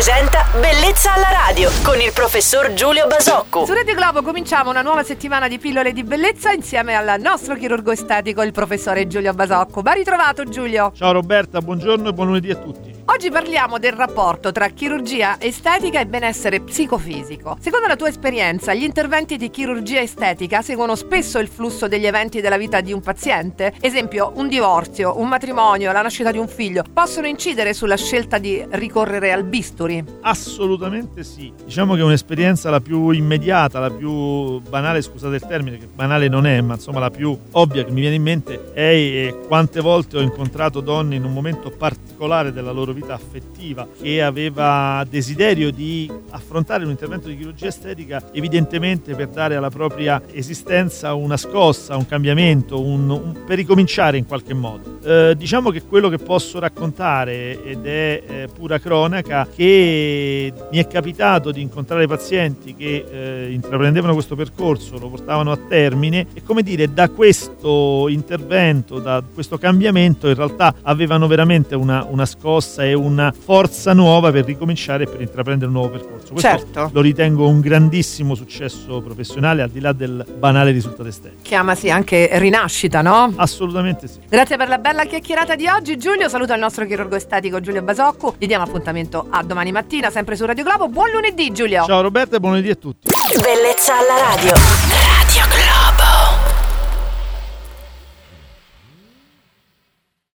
presenta Bellezza alla radio con il professor Giulio Basocco. Su Radio Globo cominciamo una nuova settimana di pillole di bellezza insieme al nostro chirurgo estetico, il professore Giulio Basocco. Ben ritrovato Giulio. Ciao Roberta, buongiorno e buon lunedì a tutti. Oggi parliamo del rapporto tra chirurgia estetica e benessere psicofisico. Secondo la tua esperienza, gli interventi di chirurgia estetica seguono spesso il flusso degli eventi della vita di un paziente? Esempio, un divorzio, un matrimonio, la nascita di un figlio, possono incidere sulla scelta di ricorrere al bisturi? Assolutamente sì. Diciamo che un'esperienza la più immediata, la più banale, scusate il termine, che banale non è, ma insomma la più ovvia che mi viene in mente è eh, quante volte ho incontrato donne in un momento particolare della loro vita vita affettiva che aveva desiderio di affrontare un intervento di chirurgia estetica evidentemente per dare alla propria esistenza una scossa, un cambiamento, un, un, per ricominciare in qualche modo. Eh, diciamo che quello che posso raccontare ed è eh, pura cronaca che mi è capitato di incontrare pazienti che eh, intraprendevano questo percorso, lo portavano a termine e come dire da questo intervento, da questo cambiamento in realtà avevano veramente una, una scossa e una forza nuova per ricominciare e per intraprendere un nuovo percorso. Questo certo. lo ritengo un grandissimo successo professionale al di là del banale risultato estetico. Chiamasi anche rinascita, no? Assolutamente sì. Grazie per la bella chiacchierata di oggi Giulio, saluto il nostro chirurgo estetico Giulio Basocco, gli diamo appuntamento a domani mattina sempre su Radio Globo. Buon lunedì Giulio! Ciao Roberta e buon lunedì a tutti. Bellezza alla radio.